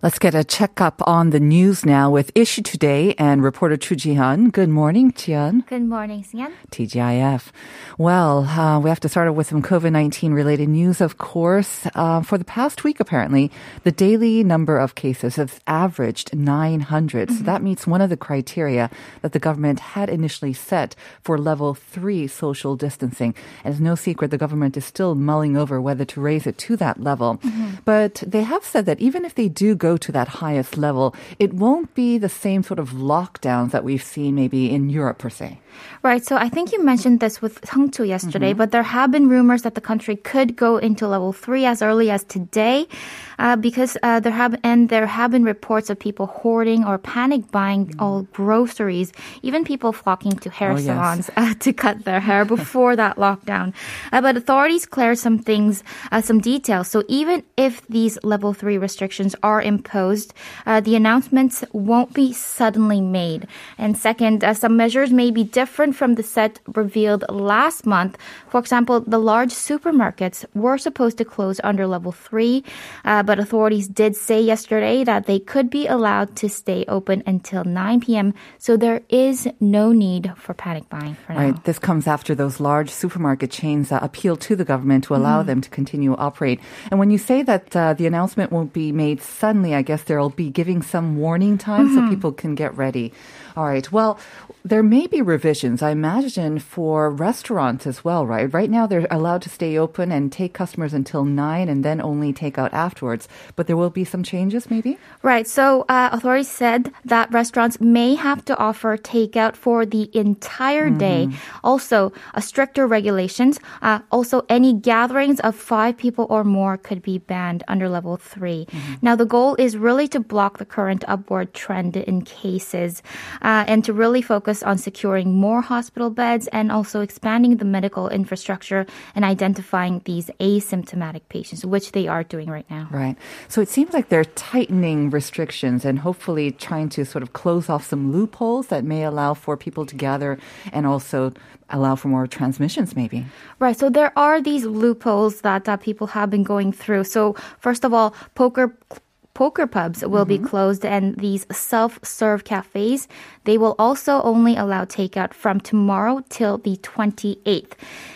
Let's get a checkup on the news now with Issue Today and reporter Chu Jihan. Good morning, Jihan. Good morning, Sian. TGIF. Well, uh, we have to start off with some COVID-19 related news, of course. Uh, for the past week, apparently, the daily number of cases has averaged 900. So that meets one of the criteria that the government had initially set for level three social distancing. And it's no secret the government is still mulling over whether to raise it to that level. But they have said that even if they do go to that highest level, it won't be the same sort of lockdowns that we've seen maybe in Europe per se. Right. So I think you mentioned this with Hungtu yesterday, but there have been rumors that the country could go into level three as early as today, uh, because uh, there have and there have been reports of people hoarding or panic buying all groceries, even people flocking to hair Oh, yes. salons uh, to cut their hair before that lockdown. Uh, but authorities cleared some things, uh, some details. So even if these level three restrictions are imposed, uh, the announcements won't be suddenly made. And second, uh, some measures may be different from the set revealed last month. For example, the large supermarkets were supposed to close under level three, uh, but authorities did say yesterday that they could be allowed to stay open until 9 p.m. So there is no need for panic buying for now. Right. This comes after those large supermarket chains uh, appeal to the government to allow them to continue operate. And when you say that uh, the announcement won't be made suddenly, I guess they'll be giving some warning time so people can get ready. All right. Well, there may be revisions, I imagine, for restaurants as well, right? Right now, they're allowed to stay open and take customers until nine and then only take out afterwards. But there will be some changes, maybe? Right. So uh, authorities said that restaurants may have to offer takeout for the entire day. Also, uh, stricter regulations. Uh, also, any gatherings of five people or more could be banned under level 3 Now, the goal is really to block the current upward trend in cases uh, and to really focus on securing more hospital beds and also expanding the medical infrastructure and identifying these asymptomatic patients, which they are doing right now. Right. So it seems like they're tightening restrictions and hopefully trying to sort of close off some loopholes that may allow for people to gather and also allow for more transmissions, maybe. Right. So there are these loopholes that uh, people have been going through. So first of all, poker poker pubs will be closed and these self-serve cafes they will also only allow takeout from tomorrow till the 28th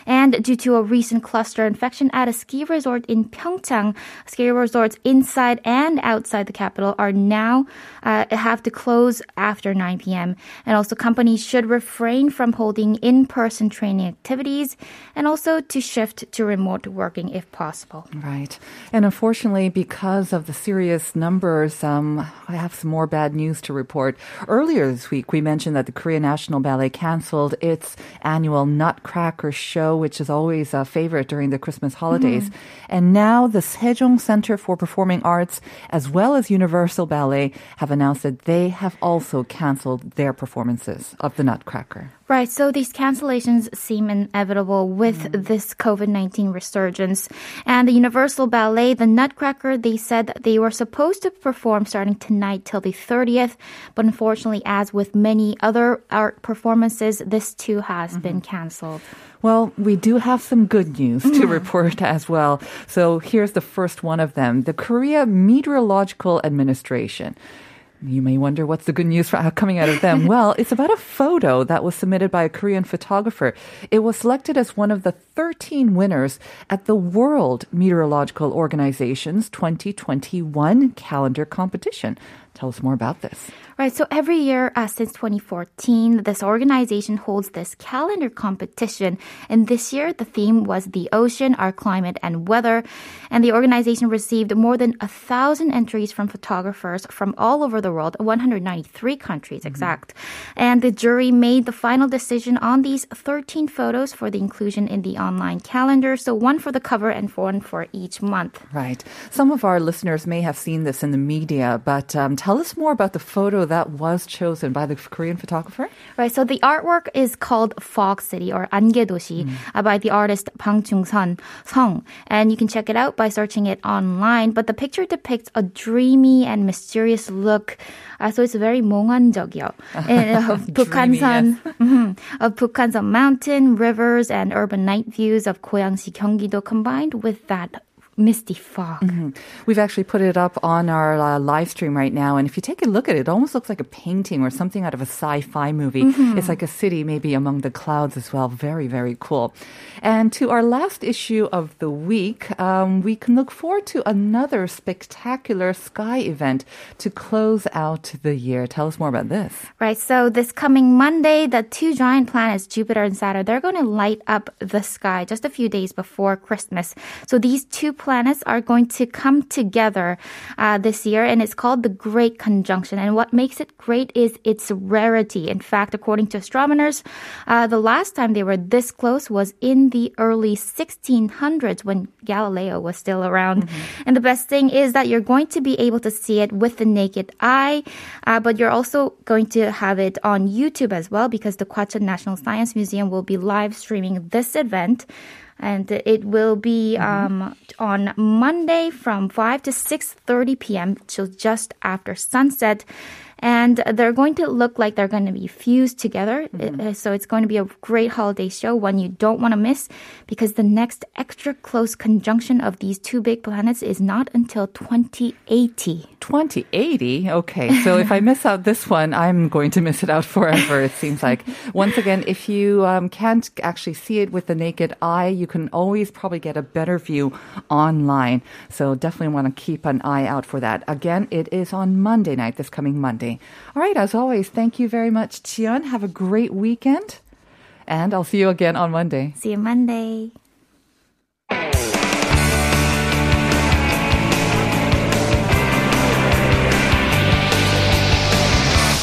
and due to a recent cluster infection at a ski resort in Pyeongchang ski resorts inside and outside the capital are now uh, have to close after 9 p.m. and also companies should refrain from holding in-person training activities and also to shift to remote working if possible Right. And unfortunately, because of the serious numbers, um, I have some more bad news to report. Earlier this week, we mentioned that the Korea National Ballet canceled its annual Nutcracker show, which is always a favorite during the Christmas holidays. And now the Sejong Center for Performing Arts, as well as Universal Ballet, have announced that they have also canceled their performances of the Nutcracker. Right. So these cancellations seem inevitable with mm-hmm. this COVID 19 resurgence. And the Universal Ballet, the Nutcracker, they said that they were supposed to perform starting tonight till the 30th. But unfortunately, as with many other art performances, this too has been mm-hmm. canceled. Well, we do have some good news to mm-hmm. report as well. So here's the first one of them. The Korea Meteorological Administration. You may wonder what's the good news for, coming out of them. well, it's about a photo that was submitted by a Korean photographer. It was selected as one of the 13 winners at the World Meteorological Organization's 2021 calendar competition. Tell us more about this. Right. So every year uh, since 2014, this organization holds this calendar competition. And this year, the theme was the ocean, our climate, and weather. And the organization received more than a thousand entries from photographers from all over the world, 193 countries exact. And the jury made the final decision on these 13 photos for the inclusion in the online calendar. So one for the cover and one for each month. Right. Some of our listeners may have seen this in the media, but um, tell us more about the photo that was chosen by the Korean photographer. Right. So the artwork is called Fog City or 안개도시 uh, by the artist Bang Chung-sun Song, and you can check it out by searching it online. But the picture depicts a dreamy and mysterious look. Uh, so it's very 몽환적이요. And, of 북한산, mhm, of Bukhansan mountain, rivers, and urban night views of Koyangsi Gyeonggi-do combined with that misty fog. We've actually put it up on our uh, live stream right now, and if you take a look at it, it almost looks like a painting or something out of a sci-fi movie. It's like a city, maybe among the clouds as well. Very, very cool. And to our last issue of the week, um, we can look forward to another spectacular sky event to close out the year. Tell us more about this. Right. So this coming Monday, the two giant planets, Jupiter and Saturn, they're going to light up the sky just a few days before Christmas. So these two planets are going to come together uh, this year, and it's called the Great Conjunction. And what makes it great is its rarity. In fact, according to astronomers, uh, the last time they were this close was in the early 1600s when Galileo was still around. And the best thing is that you're going to be able to see it with the naked eye, uh, but you're also going to have it on YouTube as well because the Gwacheon National Science Museum will be live streaming this event. And it will be um, on Monday from 5 to 6.30 p.m. till just after sunset. And they're going to look like they're going to be fused together. Uh, So it's going to be a great holiday show, one you don't want to miss, because the next extra close conjunction of these two big planets is not until 2080. 2080. Okay. So if I miss out this one, I'm going to miss it out forever, it seems like. Once again, if you um, can't actually see it with the naked eye, you can always probably get a better view online. So definitely want to keep an eye out for that. Again, it is on Monday night, this coming Monday. All right. As always, thank you very much, Chion. Have a great weekend. And I'll see you again on Monday. See you Monday.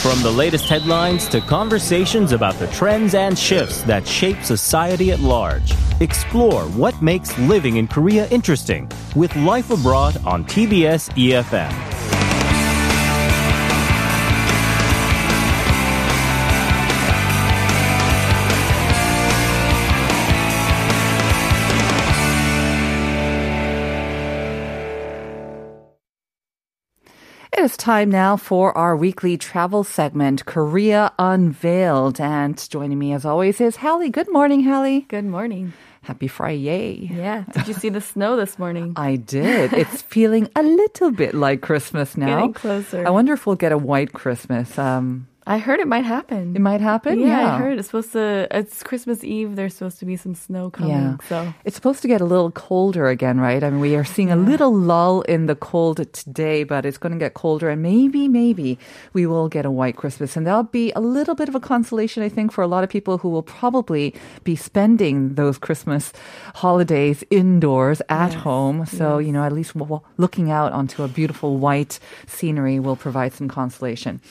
From the latest headlines to conversations about the trends and shifts that shape society at large, explore what makes living in Korea interesting with Life Abroad on TBS EFM. It is time now for our weekly travel segment, Korea Unveiled. And joining me as always is Hallie. Good morning, Hallie. Good morning. Happy Friday. Yeah. Did you see the snow this morning? I did. It's feeling a little bit like Christmas now. Getting closer. I wonder if we'll get a white Christmas. Um, I heard it might happen. it might happen. yeah, I heard it's supposed to. It's Christmas Eve. There's supposed to be some snow coming. Yeah. So It's supposed to get a little colder again, right? I mean, we are seeing a little lull in the cold today, but it's going to get colder and maybe, maybe we will get a white Christmas. And that'll be a little bit of a consolation, I think, for a lot of people who will probably be spending those Christmas holidays indoors at home. So, you know, at least looking out onto a beautiful white scenery will provide some consolation.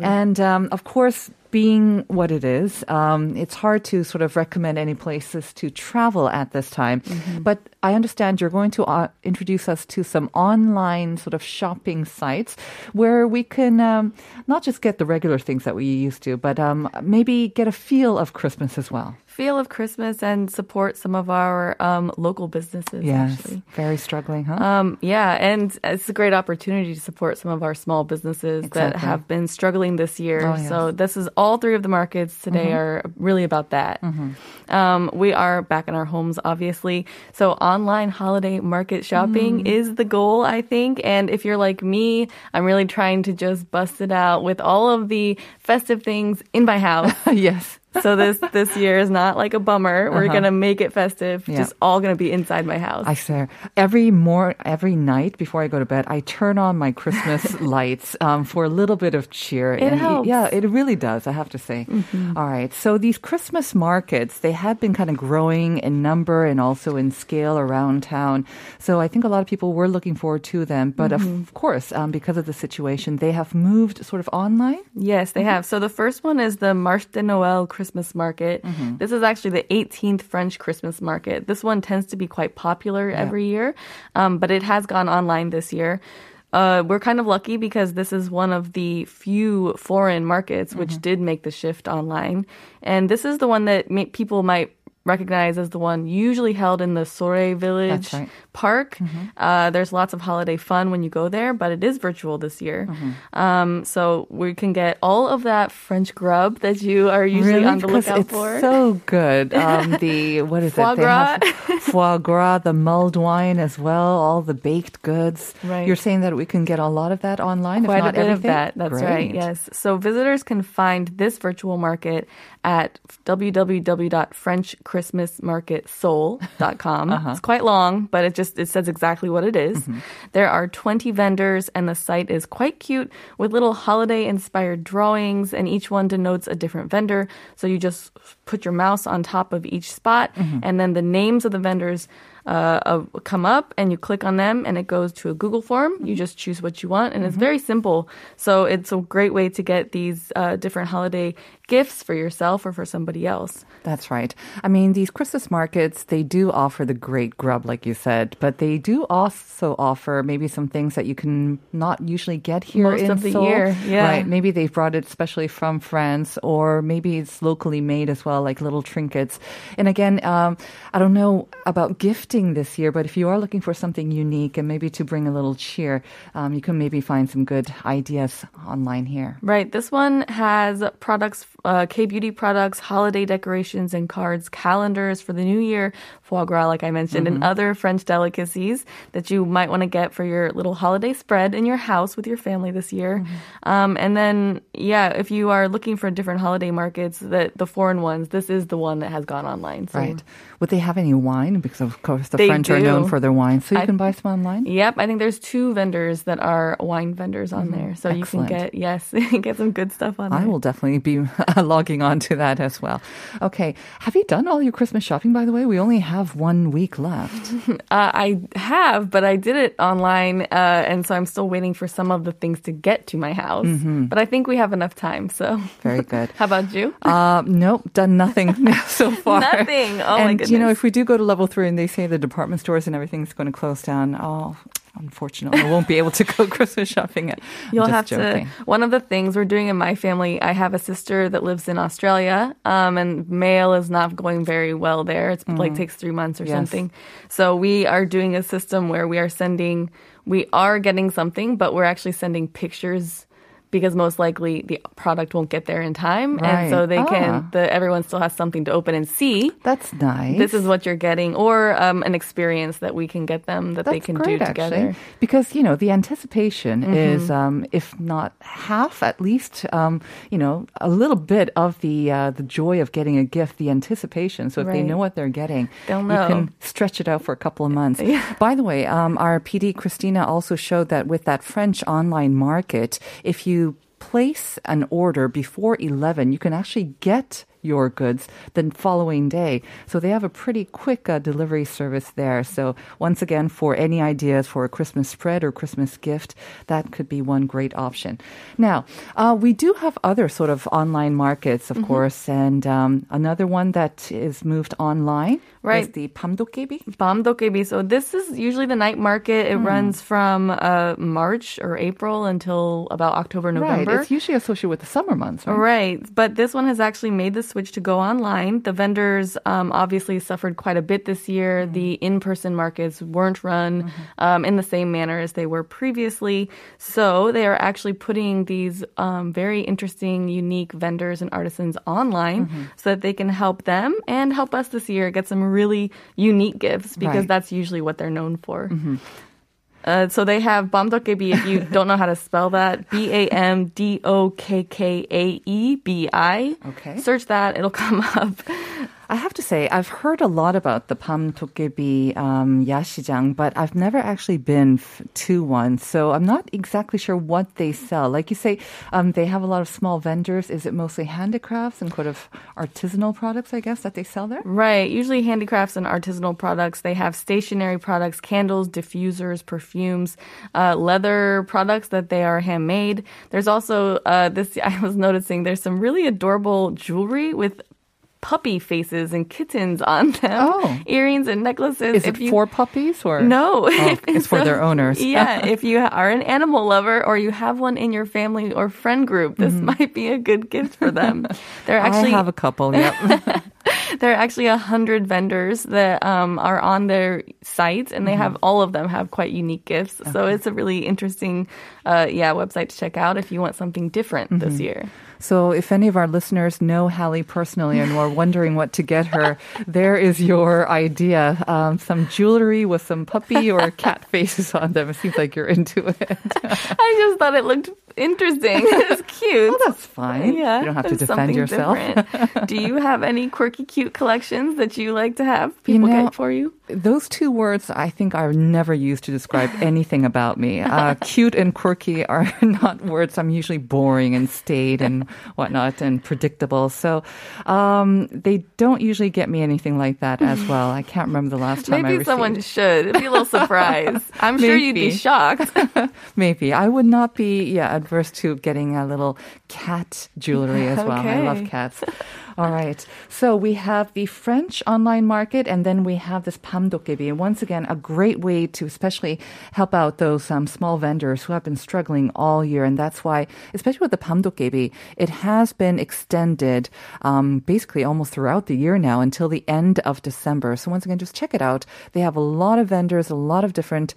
And um, Um, of course, being what it is, um, it's hard to sort of recommend any places to travel at this time. But I understand you're going to uh, introduce us to some online sort of shopping sites where we can um, not just get the regular things that we used to, but um, maybe get a feel of Christmas as well. feel of Christmas and support some of our um, local businesses. Yes, Actually. very struggling, huh? Um, yeah, and it's a great opportunity to support some of our small businesses that have been struggling this year. Oh, yes. Mm-hmm. So this is all three of the markets today are really about that. Um, we are back in our homes, obviously. So online holiday market shopping Mm. is the goal, I think. And if you're like me, I'm really trying to just bust it out with all of the festive things in my house. yes. So this this year is not like a bummer. We're Uh-huh. gonna make it festive. Yeah. Just all gonna be inside my house. I swear, every more every night before I go to bed, I turn on my Christmas lights um, for a little bit of cheer. It helps. Yeah, it really does. I have to say. All right, so these Christmas markets they have been kind of growing in number and also in scale around town. So I think a lot of people were looking forward to them, but of course, um, because of the situation, they have moved sort of online. Yes, Mm-hmm. they have. So the first one is the Marche de Noël Christmas Christmas market. This is actually the 18th French Christmas market. This one tends to be quite popular every year, um, but it has gone online this year. Uh, we're kind of lucky because this is one of the few foreign markets which did make the shift online. And this is the one that people might recognize as the one usually held in the Seorae Village right. Park. Uh, there's lots of holiday fun when you go there, but it is virtual this year. Um, so we can get all of that French grub that you are usually really? on the lookout it's for. so good. Um, the what is it? They have foie gras, the mulled wine as well, all the baked goods. Right. You're saying that we can get a lot of that online, Quite if not a bit everything. of that. That's right. Yes. So visitors can find this virtual market at www.frenchchristmasmarketseoul.com. Uh-huh. It's quite long, but it just it says exactly what it is. Mm-hmm. There are 20 vendors and the site is quite cute with little holiday inspired drawings and each one denotes a different vendor. So you just put your mouse on top of each spot Mm-hmm. and then the names of the vendors uh, uh, come up and you click on them and it goes to a Google form. You just choose what you want and it's very simple. So it's a great way to get these uh, different holiday gifts for yourself or for somebody else. That's right. I mean, these Christmas markets, they do offer the great grub, like you said, but they do also offer maybe some things that you can not usually get here Most in of the Seoul. year, yeah. Right. Maybe they've brought it especially from France, or maybe it's locally made as well, like little trinkets. And again, um, I don't know about gifting this year, but if you are looking for something unique and maybe to bring a little cheer, um, you can maybe find some good ideas online here. Right. This one has products, uh, K beauty products, holiday decorations and cards, calendars for the new year, foie gras, like I mentioned, and other French delicacies that you might want to get for your little holiday spread in your house with your family this year. Um, and then, yeah, if you are looking for different holiday markets, the, the foreign ones, this is the one that has gone online. So. Right. Would they have any wine? Because of course the French are known for their wine, so you I- can buy some online. Yep, I think there's two vendors that are wine vendors on there, so you can get yes, get some good stuff on I there. will definitely be logging on to that as well. Okay. Have you done all your Christmas shopping, by the way? We only have one week left. Uh, I have, but I did it online, uh, and so I'm still waiting for some of the things to get to my house. Mm-hmm. But I think we have enough time. So, Very good. how about you? Uh, nope, done nothing so far. Nothing. Oh, my and you know, if we do go to level three and they say the department stores and everything's going to close down, oh, unfortunately, I won't be able to go Christmas shopping. I'm You'll have joking. to. One of the things we're doing in my family, I have a sister that lives in Australia, um, and mail is not going very well there. It's like takes three months or Mm. Yes. something. So we are doing a system where we are sending, we are getting something, but we're actually sending pictures. Because most likely the product won't get there in time, and so they Ah. can. The, everyone still has something to open and see. That's nice. This is what you're getting, or um, an experience that we can get them that they can great, do together. Actually. Because, you know, the anticipation Mm-hmm. is, um, if not half, at least, um, you know, a little bit of the uh, the joy of getting a gift, the anticipation. So if they know what they're getting, They'll know. you can stretch it out for a couple of months. By the way, um, our PD, Christina, also showed that with that French online market, if you place an order before 11, you can actually get your goods the following day. So they have a pretty quick uh, delivery service there. So once again, for any ideas for a Christmas spread or Christmas gift, that could be one great option. Now, uh, we do have other sort of online markets, of course, and um, another one that is moved online Right. is the Bamdokkaebi. Bamdokkaebi. So this is usually the night market. It runs from uh, March or April until about October, November. Right. It's usually associated with the summer months, right? Right, but this one has actually made the switch to go online. The vendors um, obviously suffered quite a bit this year. Mm-hmm. The in-person markets weren't run um, in the same manner as they were previously, so they are actually putting these um, very interesting, unique vendors and artisans online Mm-hmm. so that they can help them and help us this year get some really unique gifts because Right. Mm-hmm. that's usually what they're known for. Uh, so they have bamdokkaebi. If you don't know how to spell that, B A M D O K K A E B I. Okay. Search that; it'll come up. I have to say, I've heard a lot about the Bamdokkaebi um, Yashijang, but I've never actually been f- to one. So I'm not exactly sure what they sell. Like you say, um, they have a lot of small vendors. Is it mostly handicrafts and kind of artisanal products, I guess, that they sell there? Right. Usually handicrafts and artisanal products. They have stationary products, candles, diffusers, perfumes, uh, leather products that they are handmade. There's also uh, this. I was noticing there's some really adorable jewelry with puppy faces and kittens on them. Oh. Earrings and necklaces. Is If it you- for puppies or no, Oh, it's for So- their owners. yeah, if you are an animal lover or you have one in your family or friend group, this might be a good gift for them. They're actually Mm-hmm. I have a couple. Yep. there are actually a hundred vendors that um, are on their site, and they have Mm-hmm. all of them have quite unique gifts. So it's a really interesting, uh, yeah, website to check out if you want something different Mm-hmm. this year. So, if any of our listeners know Hallie personally and are wondering what to get her, there is your idea. Um, some jewelry with some puppy or cat faces on them. It seems like you're into it. I just thought it looked interesting. it's cute. Oh, that's fine. Yeah, You don't have to defend yourself. Do you have any quirky, cute collections that you like to have You people know, get for you? Those two words I think are never used to describe anything about me. Uh, cute and quirky are not words. I'm usually boring and staid and whatnot and predictable. So um, they don't usually get me anything like that as well. I can't remember the last time I Maybe someone should. It'd be a little surprise. I'm sure you'd be shocked. Maybe I would not be yeah adverse to getting a little cat jewelry as well. I love cats. All right, so we have the French online market, and then we have this bamdokkaebi. And once again, a great way to especially help out those um, small vendors who have been struggling all year, and that's why, especially with the bamdokkaebi, it has been extended um, basically almost throughout the year now until the end of December. So once again, just check it out. They have a lot of vendors, a lot of different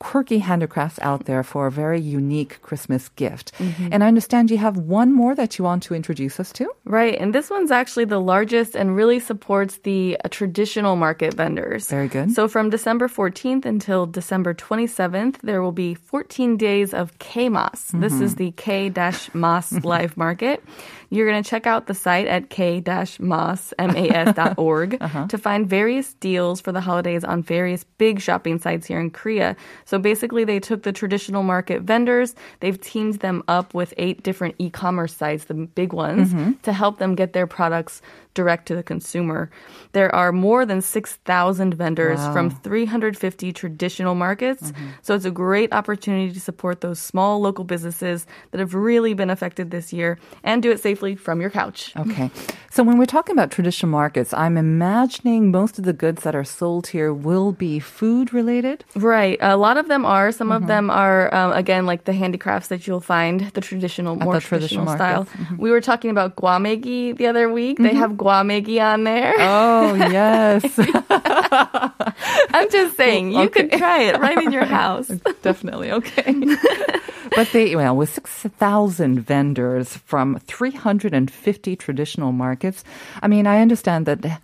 quirky handicrafts out there for a very unique Christmas gift. And I understand you have one more that you want to introduce us to. Right, and this one's actually the largest and really supports the uh, traditional market vendors. Very good. So from December 14th until December 27th, there will be 14 days of K-Mas. This Mm-hmm. is the K-Mas Live Market. You're going to check out the site at k-mas, M-A-S.org Uh-huh. to find various deals for the holidays on various big shopping sites here in Korea. So basically, they took the traditional market vendors, they've teamed them up with eight different e-commerce sites, the big ones, Mm-hmm. to help them get their products direct to the consumer. There are more than 6,000 vendors Wow. from 350 traditional markets. Mm-hmm. So it's a great opportunity to support those small local businesses that have really been affected this year and do it safely from your couch. Okay. So when we're talking about traditional markets, I'm imagining most of the goods that are sold here will be food related. Right. A lot of them are. Some Mm-hmm. of them are, um, again, like the handicrafts that you'll find, the traditional, more the traditional traditional, style. Mm-hmm. We were talking about guamegi the other week. They have guamegi on there. Oh, yes. I'm just saying, you could try it right in your house. Definitely. Okay. but they, well, with 6,000 vendors from 350 traditional markets, I mean, I understand that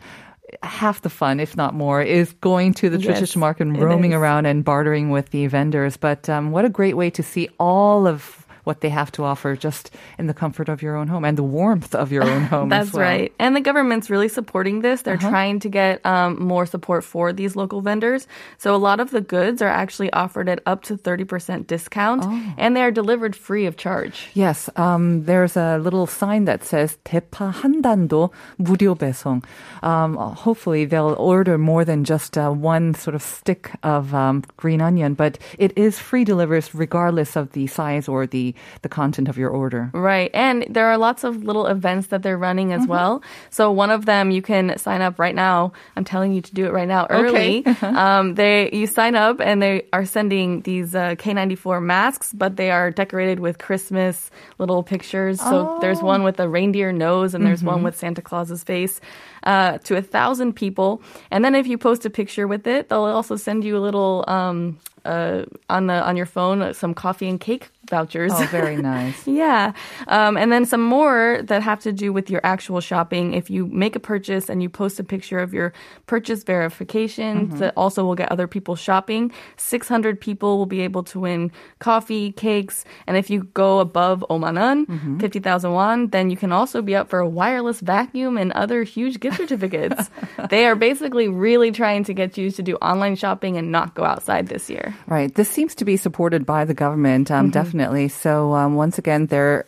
half the fun, if not more, is going to the Yes, traditional market and roaming around and bartering with the vendors. But um, what a great way to see all of what they have to offer just in the comfort of your own home and the warmth of your own home. as That's well. Uh-huh. right. And the government's really supporting this. They're trying to get um, more support for these local vendors. So a lot of the goods are actually offered at up to 30% discount Oh. and they are delivered free of charge. Yes, um, there's a little sign that says 대파 한 단도 무료 배송. Um, hopefully they'll order more than just uh, one sort of stick of um, green onion, but it is free deliveries regardless of the size or the, the content of your order. Right. And there are lots of little events that they're running Mm-hmm. as well. So one of them you can sign up right now. I'm telling you to do it right now early. um, they you sign up and they are sending these uh, KF94 masks, but they are decorated with Christmas little pictures. So there's Oh. one with a reindeer nose and there's Mm-hmm. one with Santa Claus's face. Uh, to a thousand people, and then if you post a picture with it, they'll also send you a little um, uh, on the on your phone uh, some coffee and cake vouchers. Oh, very nice. Yeah. Um, and then some more that have to do with your actual shopping. If you make a purchase and you post a picture of your purchase verification, that also will get other people shopping. 600 people will be able to win coffee, cakes. And if you go above omanan, 50,000 won, then you can also be up for a wireless vacuum and other huge gift certificates. they are basically really trying to get you to do online shopping and not go outside this year. Right. This seems to be supported by the government, um, definitely. So um, once again, they're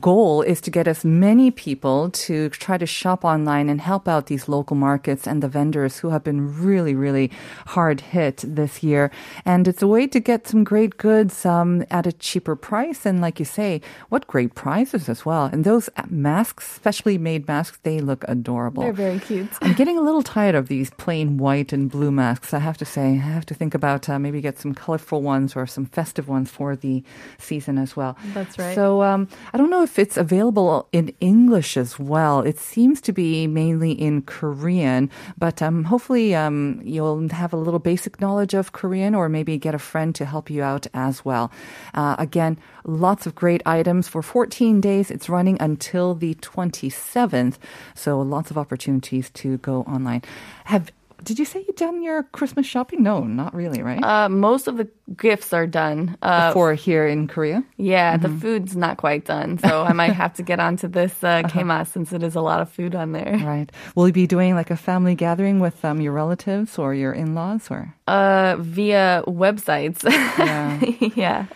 goal is to get as many people to try to shop online and help out these local markets and the vendors who have been really, really hard hit this year. And it's a way to get some great goods um, at a cheaper price. And like you say, what great prizes as well. And those masks, specially made masks, they look adorable. They're very cute. I'm getting a little tired of these plain white and blue masks. I have to say, I have to think about uh, maybe get some colorful ones or some festive ones for the season as well. That's right. So um, I don't know if it's available in English as well. It seems to be mainly in Korean, but um, hopefully um, you'll have a little basic knowledge of Korean or maybe get a friend to help you out as well. Uh, again, lots of great items for 14 days. It's running until the 27th, so lots of opportunities to go online. Have did you say you done your Christmas shopping? No, not really, right? Uh, most of the gifts are done. Uh, For here in Korea? yeah, the food's not quite done, so I might have to get onto this uh, Kmas since it is a lot of food on there. Right. Will you be doing like a family gathering with um, your relatives or your in-laws or? Uh, via websites. Yeah. yeah.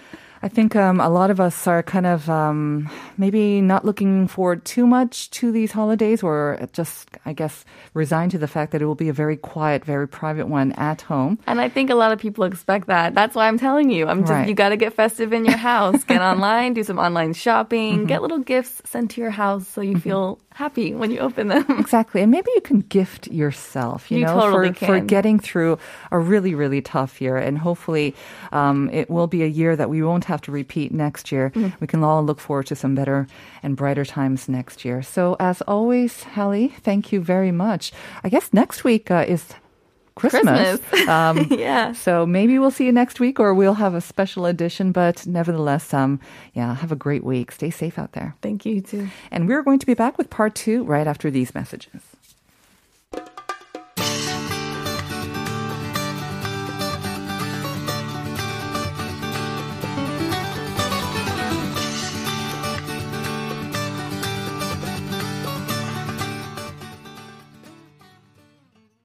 I think um, a lot of us are kind of um, maybe not looking forward too much to these holidays, or just, I guess, resigned to the fact that it will be a very quiet, very private one at home. And I think a lot of people expect that. That's why I'm telling you. I'm just Right. you got to get festive in your house. Get online, do some online shopping, get little gifts sent to your house so you feel happy when you open them. Exactly. And maybe you can gift yourself, you, You know, totally for, for getting through a really, really tough year. And hopefully um, it will be a year that we won't have to repeat next year. Mm-hmm. We can all look forward to some better and brighter times next year. So, as always, Hallie, thank you very much. I guess next week uh, is Christmas. Christmas. Um, yeah. so maybe we'll see you next week or we'll have a special edition. But nevertheless, um, yeah, have a great week. Stay safe out there. Thank you too. And we're going to be back with part two right after these messages.